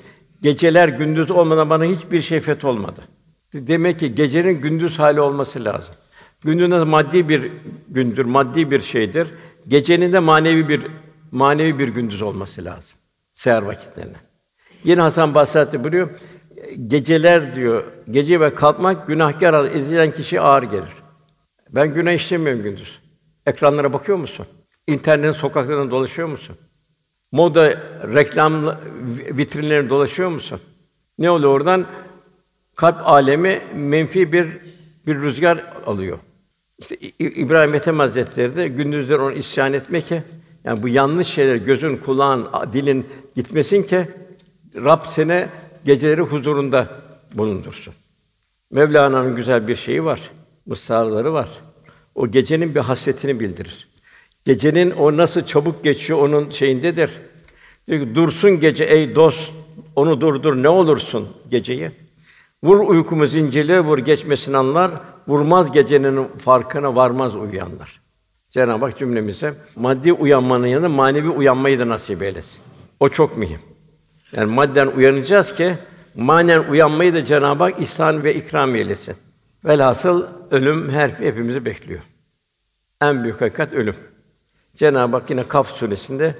geceler gündüz olmadan bana hiçbir şey feth olmadı. Demek ki gecenin gündüz hali olması lazım. Gündüz maddi bir gündür, maddi bir şeydir. Gecenin de manevi bir manevi bir gündüz olması lazım. Seher vakitlerinde. Yine Hasan Basri buyuruyor, geceler diyor, gece ve kalkmak günahkar ezilen kişi ağır gelir. Ben günah işlemiyorum gündüz. Ekranlara bakıyor musun? İnternetin sokaklarında dolaşıyor musun? Moda reklam vitrinlerinde dolaşıyor musun? Ne oluyor oradan? Kalp alemi menfi bir bir rüzgar alıyor. İşte İbrahim Ethem Hazretleri de gündüzleri onu isyan etmek ki yani bu yanlış şeyler gözün, kulağın, dilin gitmesin ki Rab seni geceleri huzurunda bulundursun. Mevlana'nın güzel bir şeyi var. Mısraları var. O gecenin bir hasretini bildirir. Gecenin o nasıl çabuk geçiyor onun şeyindedir. Diyor ki, dursun gece ey dost, onu durdur ne olursun geceyi. Vur uykumu zincirleri vur geçmesin anlar, vurmaz gecenin farkına varmaz uyuyanlar. Cenab-ı Hak cümlemize maddi uyanmanın yanında manevi uyanmayı da nasip eylesin. O çok mühim. Yani madden uyanacağız ki manen uyanmayı da Cenab-ı Hak ihsan ve ikram eylesin. Velhasıl ölüm her hepimizi bekliyor. En büyük hakikat ölüm. Cenab-ı Hak yine Kaf suresinde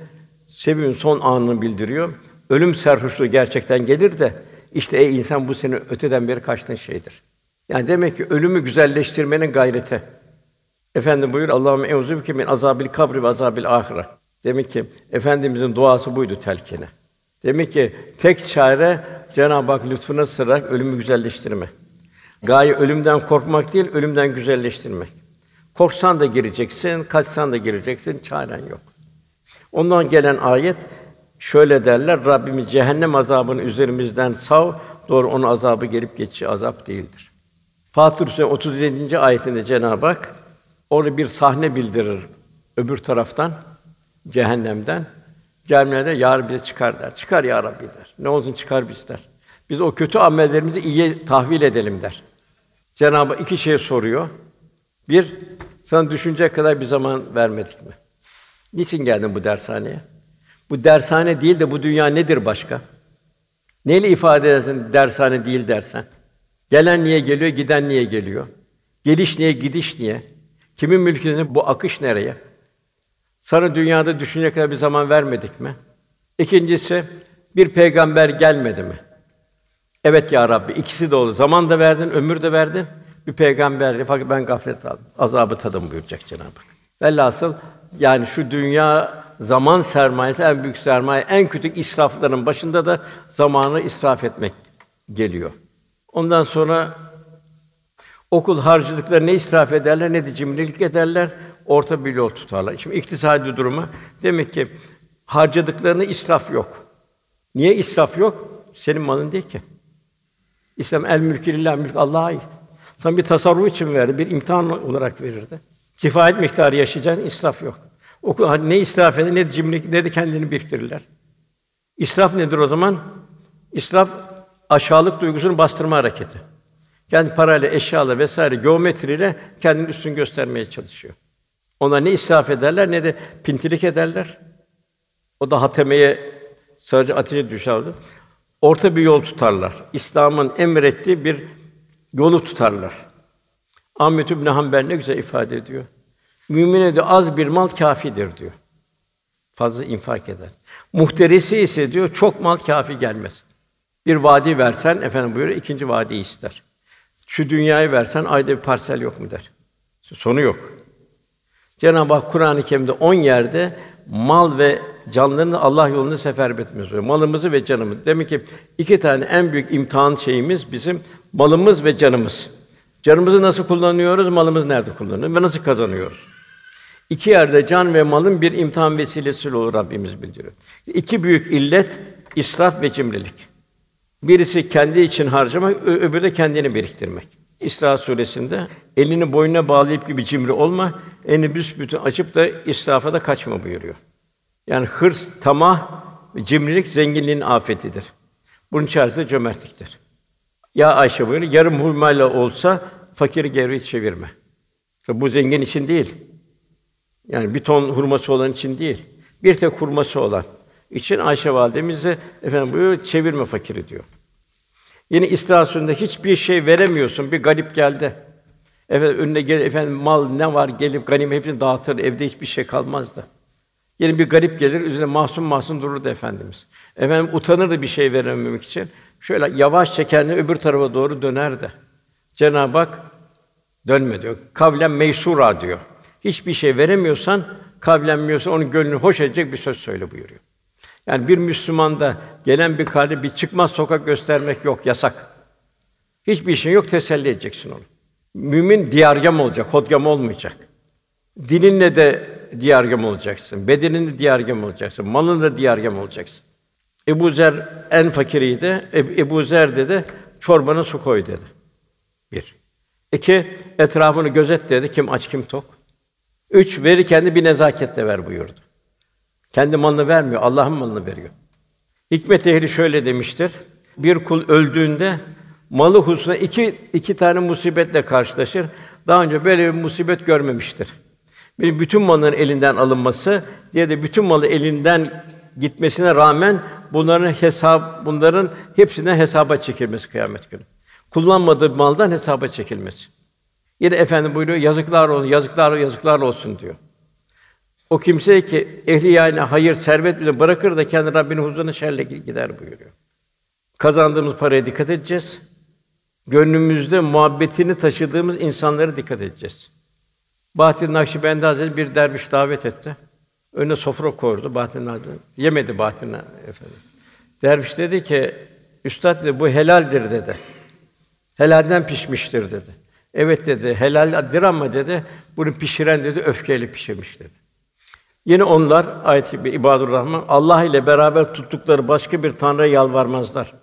Sevim'in son anını bildiriyor. Ölüm serhoşluğu gerçekten gelir de işte ey insan bu senin öteden beri kaçtığın şeydir. Yani demek ki ölümü güzelleştirmenin gayreti. Efendim buyur Allahümme euzubike min azabil kabri ve azabil ahire. Demek ki efendimizin duası buydu telkini. Demek ki tek çare Cenab-ı Hak lütfuna sığınarak ölümü güzelleştirme. Gaye ölümden korkmak değil, ölümden güzelleştirmek. Korksan da gireceksin, kaçsan da gireceksin, çaren yok. Ondan gelen ayet şöyle derler: Rabbimiz cehennem azabını üzerimizden sav, doğru onun azabı gelip geçici azap değildir. Fatır Suresi 37. ayetinde Cenab-ı Hak orada bir sahne bildirir öbür taraftan cehennemden. Cehennemde yar bize çıkar der. Çıkar ya Rabbi der. Ne olsun çıkar biz der. Biz o kötü amellerimizi iyiye tahvil edelim der. Cenab-ı Hak iki şey soruyor. Bir, sana düşünecek kadar bir zaman vermedik mi? Niçin geldin bu dershaneye? Bu dershane değil de bu dünya nedir başka? Neyle ifade edersin dershane değil dersen? Gelen niye geliyor, giden niye geliyor? Geliş niye, gidiş niye? Kimin mülkünde bu akış nereye? Sana dünyada düşünecek kadar bir zaman vermedik mi? İkincisi, bir peygamber gelmedi mi? Evet ya Rabbi, ikisi de oldu. Zaman da verdin, ömür de verdin. Bir peygamberdi fakat ben gaflet aldım. Azabı tadım buyuracak Cenab-ı Hak. Velhasıl yani şu dünya zaman sermayesi en büyük sermaye. En kötü israfların başında da zamanı israf etmek geliyor. Ondan sonra okul harcadıkları ne israf ederler ne de cimrilik ederler. Orta bir yol tutarlar. Şimdi iktisadi durumu demek ki harcadıklarını israf yok. Niye israf yok? Senin malın değil ki. İslam el mülkü lillah mülk Allah'a ait. Sana bir tasarruf için verdi, bir imtihan olarak verirdi. Kifayet miktarı yaşayacaksın, israf yok. Okul ne israf eder, ne cimrilik, ne de kendini biriktirirler. İsraf nedir o zaman? İsraf aşağılık duygusunu bastırma hareketi. Kendi parayla, eşyalar vesaire geometriyle kendini üstün göstermeye çalışıyor. Ona ne israf ederler ne de pintilik ederler. O da hatemeye sadece ateşe düşerdi. Orta bir yol tutarlar. İslam'ın emrettiği bir yolu tutarlar. Ahmet İbn Hanbel ne güzel ifade ediyor. Mümine de az bir mal kafidir diyor. Fazla infak eder. Muhterisi ise diyor çok mal kafi gelmez. Bir vadi versen efendim buyuruyor ikinci vadi ister. Şu dünyayı versen ayda bir parsel yok mu der. Sonu yok. Cenab-ı Hak Kur'an-ı Kerim'de on yerde mal ve canlarını Allah yolunda seferber diyor. Malımızı ve canımızı. Demek ki iki tane en büyük imtihan şeyimiz bizim malımız ve canımız. Canımızı nasıl kullanıyoruz, malımız nerede kullanılıyor ve nasıl kazanıyoruz? İki yerde can ve malın bir imtihan vesilesi olur Rabbimiz bildiriyor. İki büyük illet israf ve cimrilik. Birisi kendi için harcamak, öbürü de kendini biriktirmek. İsra suresinde elini boynuna bağlayıp gibi cimri olma, elini büsbütün açıp da israfa da kaçma buyuruyor. Yani hırs, tamah, cimrilik zenginliğin afetidir. Bunun içerisinde cömertliktir. Ya Ayşe buyuruyor, yarım hurmayla olsa fakiri geri çevirme. Tabi bu zengin için değil. Yani bir ton hurması olan için değil. Bir tek hurması olan için Ayşe validemize efendim buyuruyor, çevirme fakiri diyor. Yine istihdasında hiçbir şey veremiyorsun. Bir garip geldi. Evet önüne gel efendim mal ne var gelip ganim hepsini dağıtır. Evde hiçbir şey kalmazdı. Yine bir garip gelir, üzerine masum masum dururdu efendimiz. Efendim utanırdı bir şey verememek için. Şöyle yavaşça kendini öbür tarafa doğru dönerdi. Cenab-ı Hak dönme diyor. Kavlen meysura diyor. Hiçbir şey veremiyorsan, kavlenmiyorsa onun gönlünü hoş edecek bir söz söyle buyuruyor. Yani bir Müslümanda gelen bir kalbi bir çıkmaz sokak göstermek yok, yasak. Hiçbir işin yok, teselli edeceksin onu. Mümin diyargam olacak, hodgam olmayacak. Dilinle de diyargam olacaksın, bedeninle diyargam olacaksın, malınla diyargam olacaksın. Ebu Zer en fakiriydi. Ebu Zer dedi, çorbana su koy dedi. Bir. İki, etrafını gözet dedi, kim aç kim tok. Üç, veri kendi bir nezaketle ver buyurdu. Kendi malını vermiyor, Allah'ın malını veriyor. Hikmet ehli şöyle demiştir. Bir kul öldüğünde malı hususunda iki, iki tane musibetle karşılaşır. Daha önce böyle bir musibet görmemiştir. Bir bütün malın elinden alınması, diye de bütün malı elinden gitmesine rağmen bunların hesap bunların hepsinden hesaba çekilmesi kıyamet günü. Kullanmadığı maldan hesaba çekilmesi. Yine efendim buyuruyor yazıklar olsun, yazıklar yazıklar olsun diyor. O kimse ki ehli yani hayır servet bile bırakır da kendi Rabbinin huzuruna şerle gider buyuruyor. Kazandığımız paraya dikkat edeceğiz. gönlümüzde muhabbetini taşıdığımız insanlara dikkat edeceğiz. Bahattin Nakşibendi Hazretleri bir derviş davet etti. Önüne sofra koydu Bahattin Nakşibendi. Yemedi Bahattin efendi. Derviş dedi ki, Üstad dedi, bu helaldir dedi. Helalden pişmiştir dedi. Evet dedi, helaldir ama dedi, bunu pişiren dedi, öfkeyle pişirmiş dedi. Yine onlar ayet gibi İbadur Rahman Allah ile beraber tuttukları başka bir tanrıya yalvarmazlar.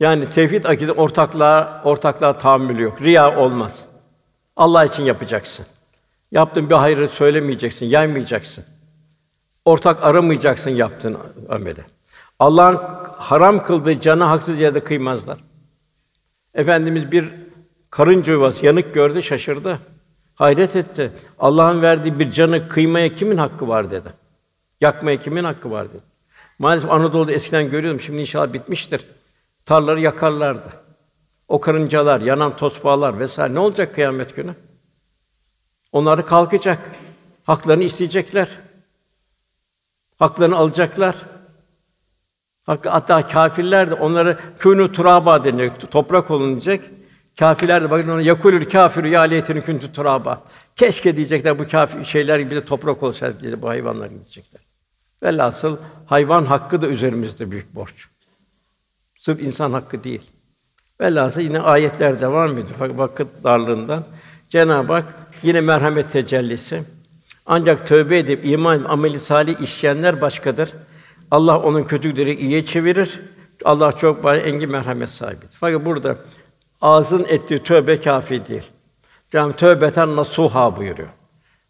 Yani tevhid akide ortaklığa ortaklığa tahammül yok. Riya olmaz. Allah için yapacaksın. Yaptığın bir hayrı söylemeyeceksin, yaymayacaksın. Ortak aramayacaksın yaptığın amele. Allah'ın haram kıldığı canı haksız yerde kıymazlar. Efendimiz bir karınca yuvası yanık gördü, şaşırdı. Hayret etti. Allah'ın verdiği bir canı kıymaya kimin hakkı var dedi. Yakmaya kimin hakkı var dedi. Maalesef Anadolu'da eskiden görüyordum. Şimdi inşallah bitmiştir. Tarları yakarlardı. O karıncalar, yanan tosbağalar vesaire ne olacak kıyamet günü? Onları kalkacak. Haklarını isteyecekler. Haklarını alacaklar. Hatta kâfirler de onları künü turaba denecek, toprak olun Kâfirler de bakın ona yakulül kâfiru ya leyteni kuntu turaba. Keşke diyecekler bu kâfir şeyler gibi de toprak olsaydı diye bu hayvanlar diyecekler. Velhasıl hayvan hakkı da üzerimizde büyük borç. Sırf insan hakkı değil. Velhasıl yine ayetler devam ediyor. Vakit darlığından Cenab-ı Hak yine merhamet tecellisi. Ancak tövbe edip iman ameli salih işleyenler başkadır. Allah onun kötülükleri iyiye çevirir. Allah çok bari engin merhamet sahibidir. Fakat burada ağzın ettiği tövbe kafi değil. Cenab-ı tövbeten nasuha buyuruyor.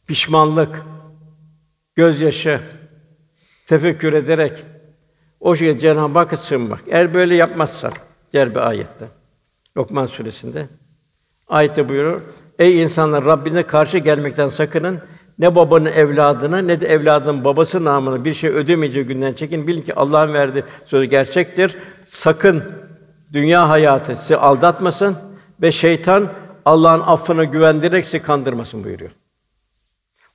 Pişmanlık, gözyaşı, tefekkür ederek o şekilde Cenab-ı Hakk'a sığınmak. Eğer böyle yapmazsak diğer bir ayette. Lokman suresinde ayette buyuruyor. Ey insanlar Rabbine karşı gelmekten sakının. Ne babanın evladına ne de evladının babası namına bir şey ödemeyeceği günden çekin. Bilin ki Allah'ın verdiği söz gerçektir. Sakın dünya hayatı sizi aldatmasın ve şeytan Allah'ın affına güvendirerek sizi kandırmasın buyuruyor.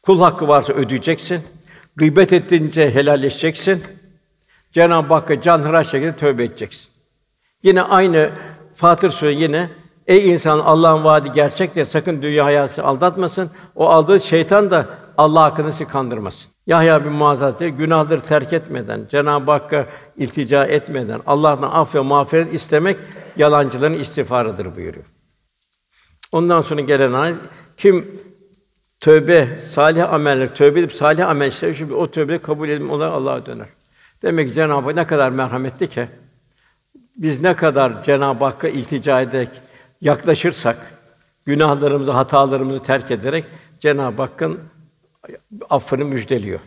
Kul hakkı varsa ödeyeceksin. Gıybet ettiğince helalleşeceksin. Cenab-ı Hakk'a canhıraş şekilde tövbe edeceksin. Yine aynı Fatır Suresi yine Ey insan Allah'ın vaadi gerçektir. Sakın dünya hayatı aldatmasın. O aldığı şeytan da Allah hakkını sizi kandırmasın. Yahya bin Muaz Hazretleri günahları terk etmeden, Cenab-ı Hakk'a iltica etmeden Allah'tan af ve mağfiret istemek yalancıların istiğfarıdır buyuruyor. Ondan sonra gelen ayet kim tövbe, salih ameller tövbe edip salih amel işler, o tövbe kabul edilme olarak Allah'a döner. Demek ki Cenab-ı Hak ne kadar merhametli ki biz ne kadar Cenab-ı Hakk'a iltica ederek yaklaşırsak, günahlarımızı, hatalarımızı terk ederek Cenab-ı Hakk'ın affını müjdeliyor.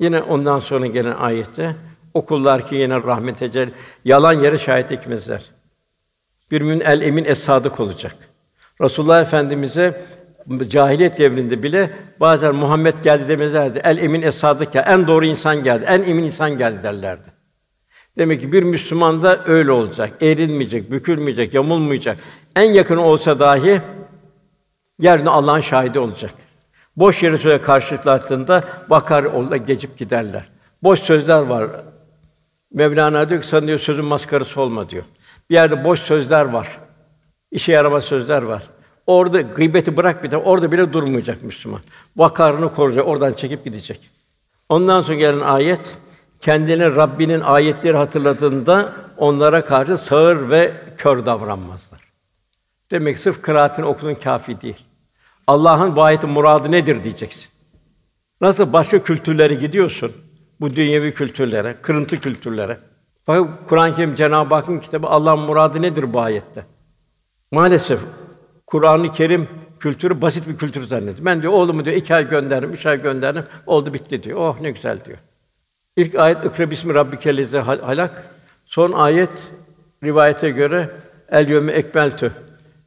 Yine ondan sonra gelen ayette okullar ki yine rahmet ecel yalan yere şahit etmezler. Bir mümin el emin es sadık olacak. Resulullah Efendimize cahiliyet devrinde bile bazen Muhammed geldi demezlerdi. El emin es sadık ya en doğru insan geldi, en emin insan geldi derlerdi. Demek ki bir Müslüman da öyle olacak. Eğrilmeyecek, bükülmeyecek, yamulmayacak. En yakın olsa dahi yerine Allah'ın şahidi olacak. Boş yere söyle karşılaştığında bakar onunla geçip giderler. Boş sözler var. Mevlana diyor ki sana sözün maskarası olma diyor. Bir yerde boş sözler var. İşe yaramaz sözler var. Orada gıybeti bırak bir de orada bile durmayacak Müslüman. Vakarını koruyacak, oradan çekip gidecek. Ondan sonra gelen ayet kendine Rabbinin ayetleri hatırladığında onlara karşı sağır ve kör davranmazlar. Demek ki sırf kıraatini okudun kafi değil. Allah'ın bu ayetin muradı nedir diyeceksin. Nasıl başka kültürlere gidiyorsun? Bu dünyevi kültürlere, kırıntı kültürlere. Fakat Kur'an-ı Kerim Cenab-ı Hakk'ın kitabı Allah'ın muradı nedir bu ayette? Maalesef Kur'an-ı Kerim kültürü basit bir kültür zannediyor. Ben diyor oğlumu diyor iki ay gönderdim, üç ay gönderdim, oldu bitti diyor. Oh ne güzel diyor. İlk ayet ikra bismi rabbikellezi halak. Son ayet rivayete göre el yevme ekmeltü.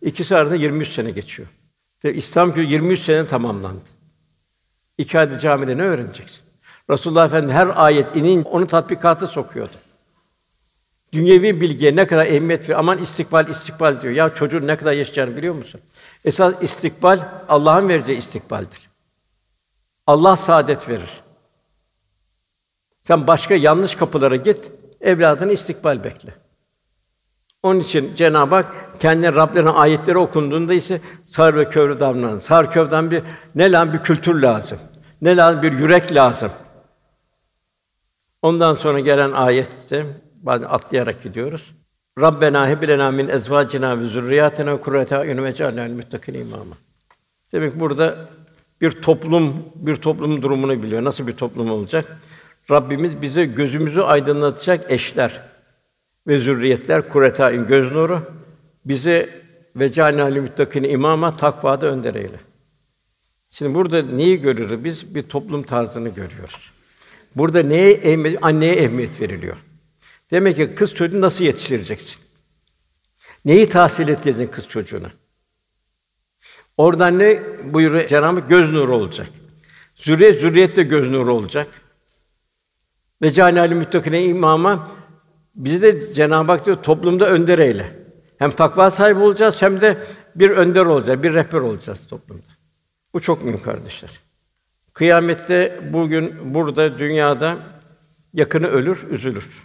İkisi arasında 23 sene geçiyor. Ve İslam kültürü 23 sene tamamlandı. İki ayda camide ne öğreneceksin? Resulullah Efendimiz her ayet inin onu tatbikatı sokuyordu. Dünyevi bilgiye ne kadar ehemmiyet ve aman istikbal istikbal diyor. Ya çocuğun ne kadar yaşayacağını biliyor musun? Esas istikbal Allah'ın vereceği istikbaldir. Allah saadet verir. Sen başka yanlış kapılara git, evladını istikbal bekle. Onun için Cenab-ı Hak kendi Rablerinin ayetleri okunduğunda ise sağır ve kövrü davranan. Sağır kövden bir ne lan bir kültür lazım. Ne lazım bir yürek lazım. Ondan sonra gelen ayette bazen atlayarak gidiyoruz. Rabbena heb lena min ezvacina ve zurriyatina kurrete a'yun ve cealnel muttakin imama. Demek burada bir toplum bir toplumun durumunu biliyor. Nasıl bir toplum olacak? Rabbimiz bize gözümüzü aydınlatacak eşler ve zürriyetler kuretaîn göz nuru bize ve cealnel muttakin imama takvada önder eyle. Şimdi burada neyi görürüz? Biz bir toplum tarzını görüyoruz. Burada neye ehemmiyet, anneye ehemmiyet veriliyor. Demek ki kız çocuğunu nasıl yetiştireceksin? Neyi tahsil edeceksin kız çocuğuna? Oradan ne buyuruyor Cenab-ı? Göz nuru olacak. Zürriyet, zürriyet de göz nuru olacak. Ve cânâli müttakine imama bizi de Cenab-ı Hak diyor toplumda önder eyle. Hem takva sahibi olacağız hem de bir önder olacağız, bir rehber olacağız toplumda. Bu çok mühim kardeşler. Kıyamette bugün burada dünyada yakını ölür, üzülür.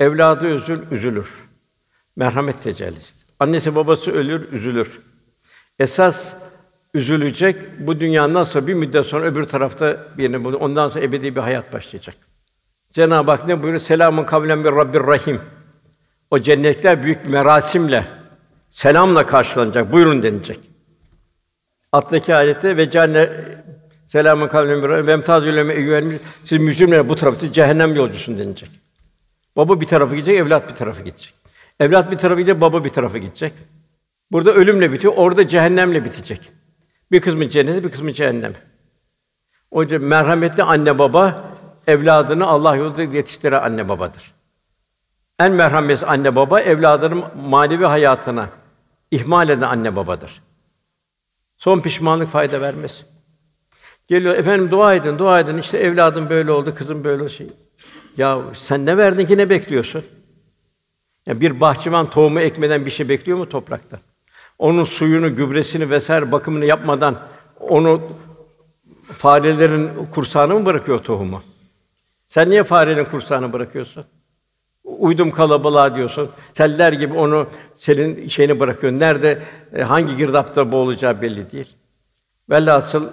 Evladı üzül, üzülür. Merhamet tecellisi. Annesi babası ölür, üzülür. Esas üzülecek bu dünya nasıl bir müddet sonra öbür tarafta birini bulur. Ondan sonra ebedi bir hayat başlayacak. Cenab-ı Hak ne buyuruyor? Selamun kavlen bir Rabbir Rahim. O cennetler büyük merasimle, selamla karşılanacak. Buyurun denilecek. Alttaki ayette ve cennet selamun kavlen bir Rabbir ve emtazül siz mücrimler bu tarafı siz cehennem yolcusun denilecek. Baba bir tarafa gidecek, evlat bir tarafa gidecek. Evlat bir tarafa gidecek, baba bir tarafa gidecek. Burada ölümle bitiyor, orada cehennemle bitecek. Bir kısmı cennete, bir kısmı cehennem. O yüzden merhametli anne baba evladını Allah yolunda yetiştiren anne babadır. En merhametli anne baba evladının manevi hayatına ihmal eden anne babadır. Son pişmanlık fayda vermez. Geliyor efendim dua edin, dua edin. İşte evladım böyle oldu, kızım böyle şey. Ya sen ne verdin ki ne bekliyorsun? Ya bir bahçıvan tohumu ekmeden bir şey bekliyor mu toprakta? Onun suyunu, gübresini vesaire bakımını yapmadan onu farelerin kursağına mı bırakıyor tohumu? Sen niye farenin kursağına bırakıyorsun? Uydum kalabalığa diyorsun. Seller gibi onu senin şeyini bırakıyorsun. Nerede e, hangi girdapta boğulacağı belli değil. Velhasıl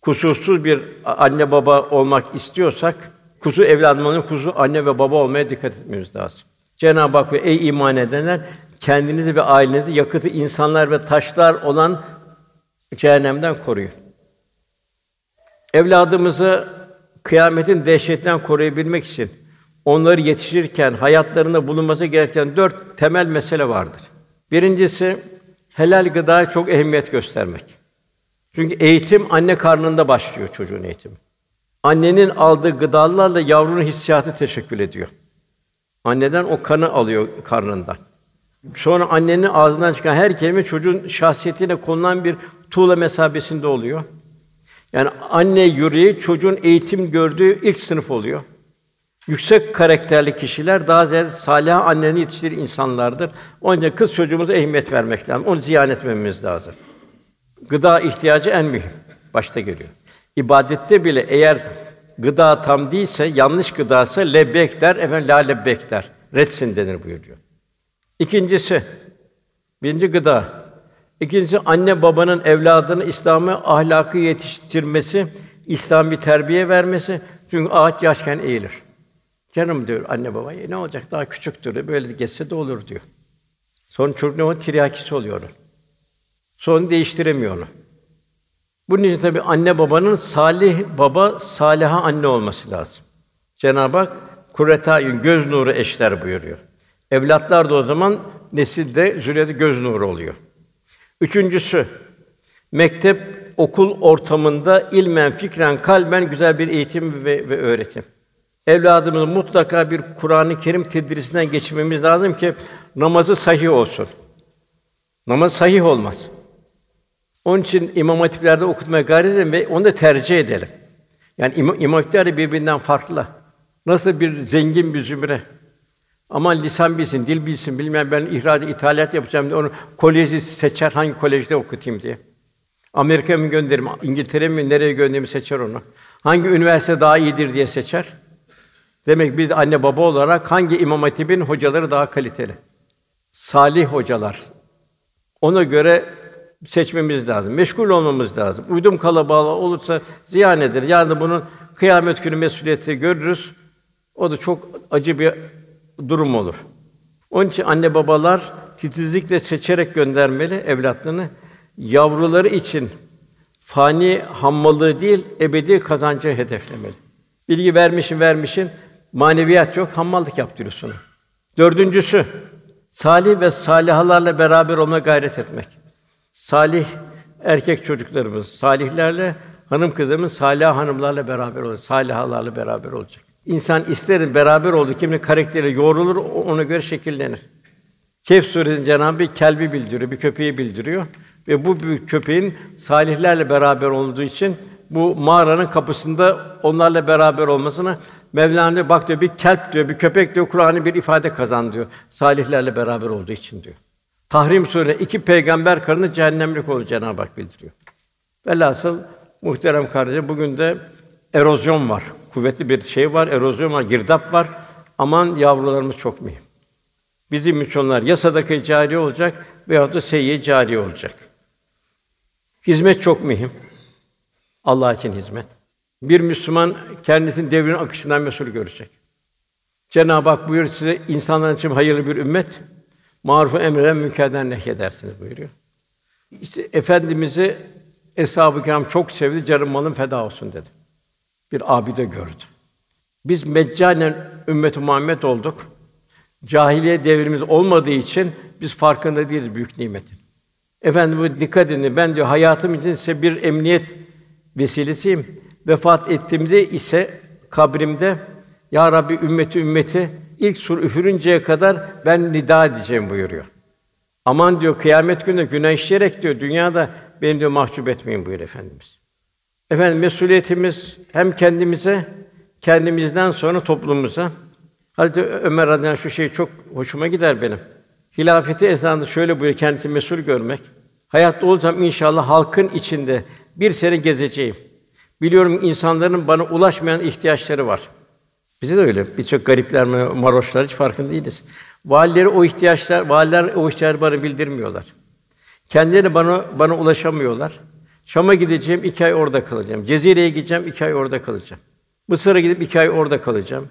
kusursuz bir anne baba olmak istiyorsak kuzu evladımızın kuzu anne ve baba olmaya dikkat etmemiz lazım. Cenab-ı Hak ve ey iman edenler kendinizi ve ailenizi yakıtı insanlar ve taşlar olan cehennemden koruyun. Evladımızı kıyametin dehşetinden koruyabilmek için onları yetiştirirken hayatlarında bulunması gereken dört temel mesele vardır. Birincisi helal gıdaya çok ehemmiyet göstermek. Çünkü eğitim anne karnında başlıyor çocuğun eğitimi. Annenin aldığı gıdalarla yavrunun hissiyatı teşekkül ediyor. Anneden o kanı alıyor karnından. Sonra annenin ağzından çıkan her kelime çocuğun şahsiyetine konulan bir tuğla mesabesinde oluyor. Yani anne yüreği çocuğun eğitim gördüğü ilk sınıf oluyor. Yüksek karakterli kişiler daha ziyade salih annenin yetiştirir insanlardır. Onun için kız çocuğumuza ehemmiyet vermek lazım. Onu ziyan etmememiz lazım. Gıda ihtiyacı en mühim. Başta geliyor. İbadette bile eğer gıda tam değilse, yanlış gıdaysa lebbek der, efendim la lebbek der. Retsin denir buyuruyor. İkincisi, birinci gıda. İkincisi anne babanın evladını İslam'a ahlakı yetiştirmesi, İslami terbiye vermesi. Çünkü ağaç yaşken eğilir. Canım diyor anne baba, e, ne olacak daha küçüktür, böyle geçse de olur diyor. Sonra çocuk ne oluyor? Tiryakisi oluyor onun. Sonra değiştiremiyor onu. Bunun için tabii anne babanın salih baba, saliha anne olması lazım. Cenab-ı Hak kurretayın göz nuru eşler buyuruyor. Evlatlar da o zaman nesilde zürriyete göz nuru oluyor. Üçüncüsü mektep okul ortamında ilmen, fikren, kalben güzel bir eğitim ve, ve öğretim. Evladımızın mutlaka bir Kur'an-ı Kerim tedrisinden geçirmemiz lazım ki namazı sahih olsun. Namaz sahih olmaz. Onun için imam hatiplerde okutmaya gayret edelim ve onu da tercih edelim. Yani imam, imam hatipler de birbirinden farklı. Nasıl bir zengin bir zümre. Ama lisan bilsin, dil bilsin, bilmem ben ihraç, ithalat yapacağım diye onu koleji seçer, hangi kolejde okutayım diye. Amerika'ya mı gönderirim, İngiltere'ye mi, nereye göndereyim seçer onu. Hangi üniversite daha iyidir diye seçer. Demek biz anne baba olarak hangi imam hatibin hocaları daha kaliteli. salih hocalar. Ona göre seçmemiz lazım. Meşgul olmamız lazım. Uydum kalabalığı olursa ziyan eder. Yani bunun kıyamet günü mesuliyeti görürüz. O da çok acı bir durum olur. Onun için anne babalar titizlikle seçerek göndermeli evlatlarını. Yavruları için fani hammalığı değil, ebedi kazancı hedeflemeli. Bilgi vermişin vermişin, maneviyat yok, hammallık yaptırıyorsun. Dördüncüsü, salih ve salihalarla beraber olma gayret etmek. Salih erkek çocuklarımız, salihlerle hanım kızımız salih hanımlarla beraber olacak, salihalarla beraber olacak. İnsan isterin beraber olduğu kimin karakteri yoğrulur, ona göre şekillenir. Kehf suresinde Cenab-ı bir kelbi bildiriyor, bir köpeği bildiriyor ve bu bir köpeğin salihlerle beraber olduğu için bu mağaranın kapısında onlarla beraber olmasına Mevlana bak diyor bir kelp diyor, bir köpek diyor Kur'an'ı bir ifade kazan diyor. Salihlerle beraber olduğu için diyor. Tahrim Suresi iki peygamber karını cehennemlik olur Cenab-ı Hak bildiriyor. Velhasıl muhterem kardeşim bugün de erozyon var. Kuvvetli bir şey var, erozyon var, girdap var. Aman yavrularımız çok mühim. Bizim için onlar ya sadaka cari olacak veyahut da seyyi cari olacak. Hizmet çok mühim. Allah için hizmet. Bir Müslüman kendisinin devrin akışından mesul görecek. Cenab-ı Hak buyuruyor size insanların için hayırlı bir ümmet, marufu emreden münkerden nehyedersiniz buyuruyor. İşte efendimizi Eshab-ı Kiram çok sevdi, canım malım feda olsun dedi. Bir abide gördü. Biz meccanen ümmeti Muhammed olduk. Cahiliye devrimiz olmadığı için biz farkında değiliz büyük nimetin. Efendim bu dikkat edin. Ben diyor hayatım için size bir emniyet vesilesiyim. Vefat ettiğimde ise kabrimde ya Rabbi ümmeti ümmeti ilk sur üfürünceye kadar ben nida edeceğim buyuruyor. Aman diyor kıyamet günü günah işleyerek diyor dünyada beni diyor mahcup etmeyin buyur efendimiz. Efendim mesuliyetimiz hem kendimize, kendimizden sonra toplumumuza. Hazreti Ömer radıyallahu şu şey çok hoşuma gider benim. Hilafeti esnasında şöyle buyuruyor, kendisi mesul görmek. Hayatta olsam inşallah halkın içinde bir sene gezeceğim. Biliyorum insanların bana ulaşmayan ihtiyaçları var. Bize de öyle. Birçok garipler, maroşlar hiç farkında değiliz. Valileri o ihtiyaçlar, valiler o ihtiyaçları bana bildirmiyorlar. Kendileri bana bana ulaşamıyorlar. Şam'a gideceğim, iki ay orada kalacağım. Cezire'ye gideceğim, iki ay orada kalacağım. Mısır'a gidip iki ay orada kalacağım.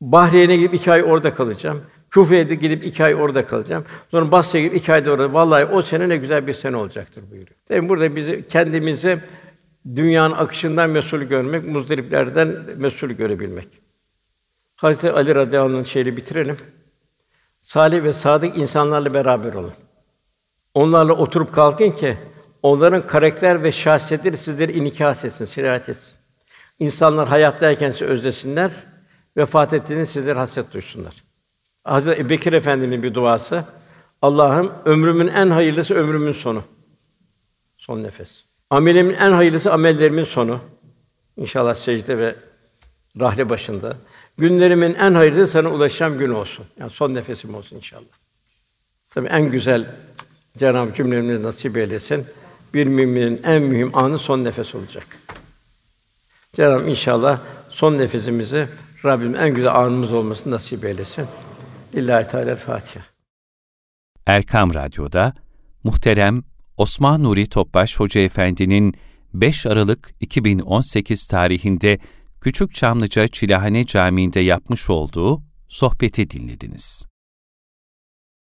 Bahreyn'e gidip iki ay orada kalacağım. Küfe'ye gidip iki ay orada kalacağım. Sonra Basra'ya gidip iki ay da orada. Vallahi o sene ne güzel bir sene olacaktır buyuruyor. Tabii burada bizi kendimizi dünyanın akışından mesul görmek, muzdariplerden mesul görebilmek. Hazreti Ali radıyallahu anh'ın bitirelim. Salih ve sadık insanlarla beraber olun. Onlarla oturup kalkın ki onların karakter ve şahsiyetleri sizleri inikas etsin, sirayet etsin. İnsanlar hayattayken sizi özlesinler, vefat ettiğinde sizler hasret duysunlar. Hazreti Ebubekir Efendimiz'in bir duası. Allah'ım ömrümün en hayırlısı ömrümün sonu. Son nefes. Amelimin en hayırlısı amellerimin sonu. İnşallah secde ve rahle başında. Günlerimin en hayırlısı sana ulaşacağım gün olsun. Yani son nefesim olsun inşallah. Tabii en güzel Cenab-ı cümlemizi nasip eylesin. Bir müminin en mühim anı son nefes olacak. Cenab-ı inşallah son nefesimizi Rabbim en güzel anımız olmasını nasip eylesin. İllahi Teala Fatiha. Erkam Radyo'da muhterem Osman Nuri Topbaş Hoca Efendi'nin 5 Aralık 2018 tarihinde Küçük Çamlıca Çilahane Camii'nde yapmış olduğu sohbeti dinlediniz.